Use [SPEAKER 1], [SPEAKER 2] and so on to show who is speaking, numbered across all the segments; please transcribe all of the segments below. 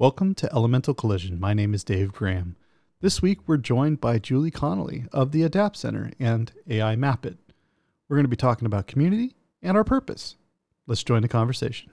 [SPEAKER 1] Welcome to Elemental Collision. My name is Dave Graham. This week we're joined by Julie Connelly of the Adapt Center and AI Mapit. We're going to be talking about community and our purpose. Let's join the conversation.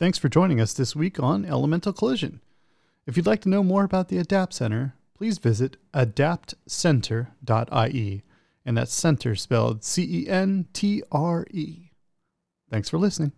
[SPEAKER 1] Thanks for joining us this week on Elemental Collision. If you'd like to know more about the Adapt Centre, please visit adaptcentre.ie, and that's center spelled C E N T R E. Thanks for listening.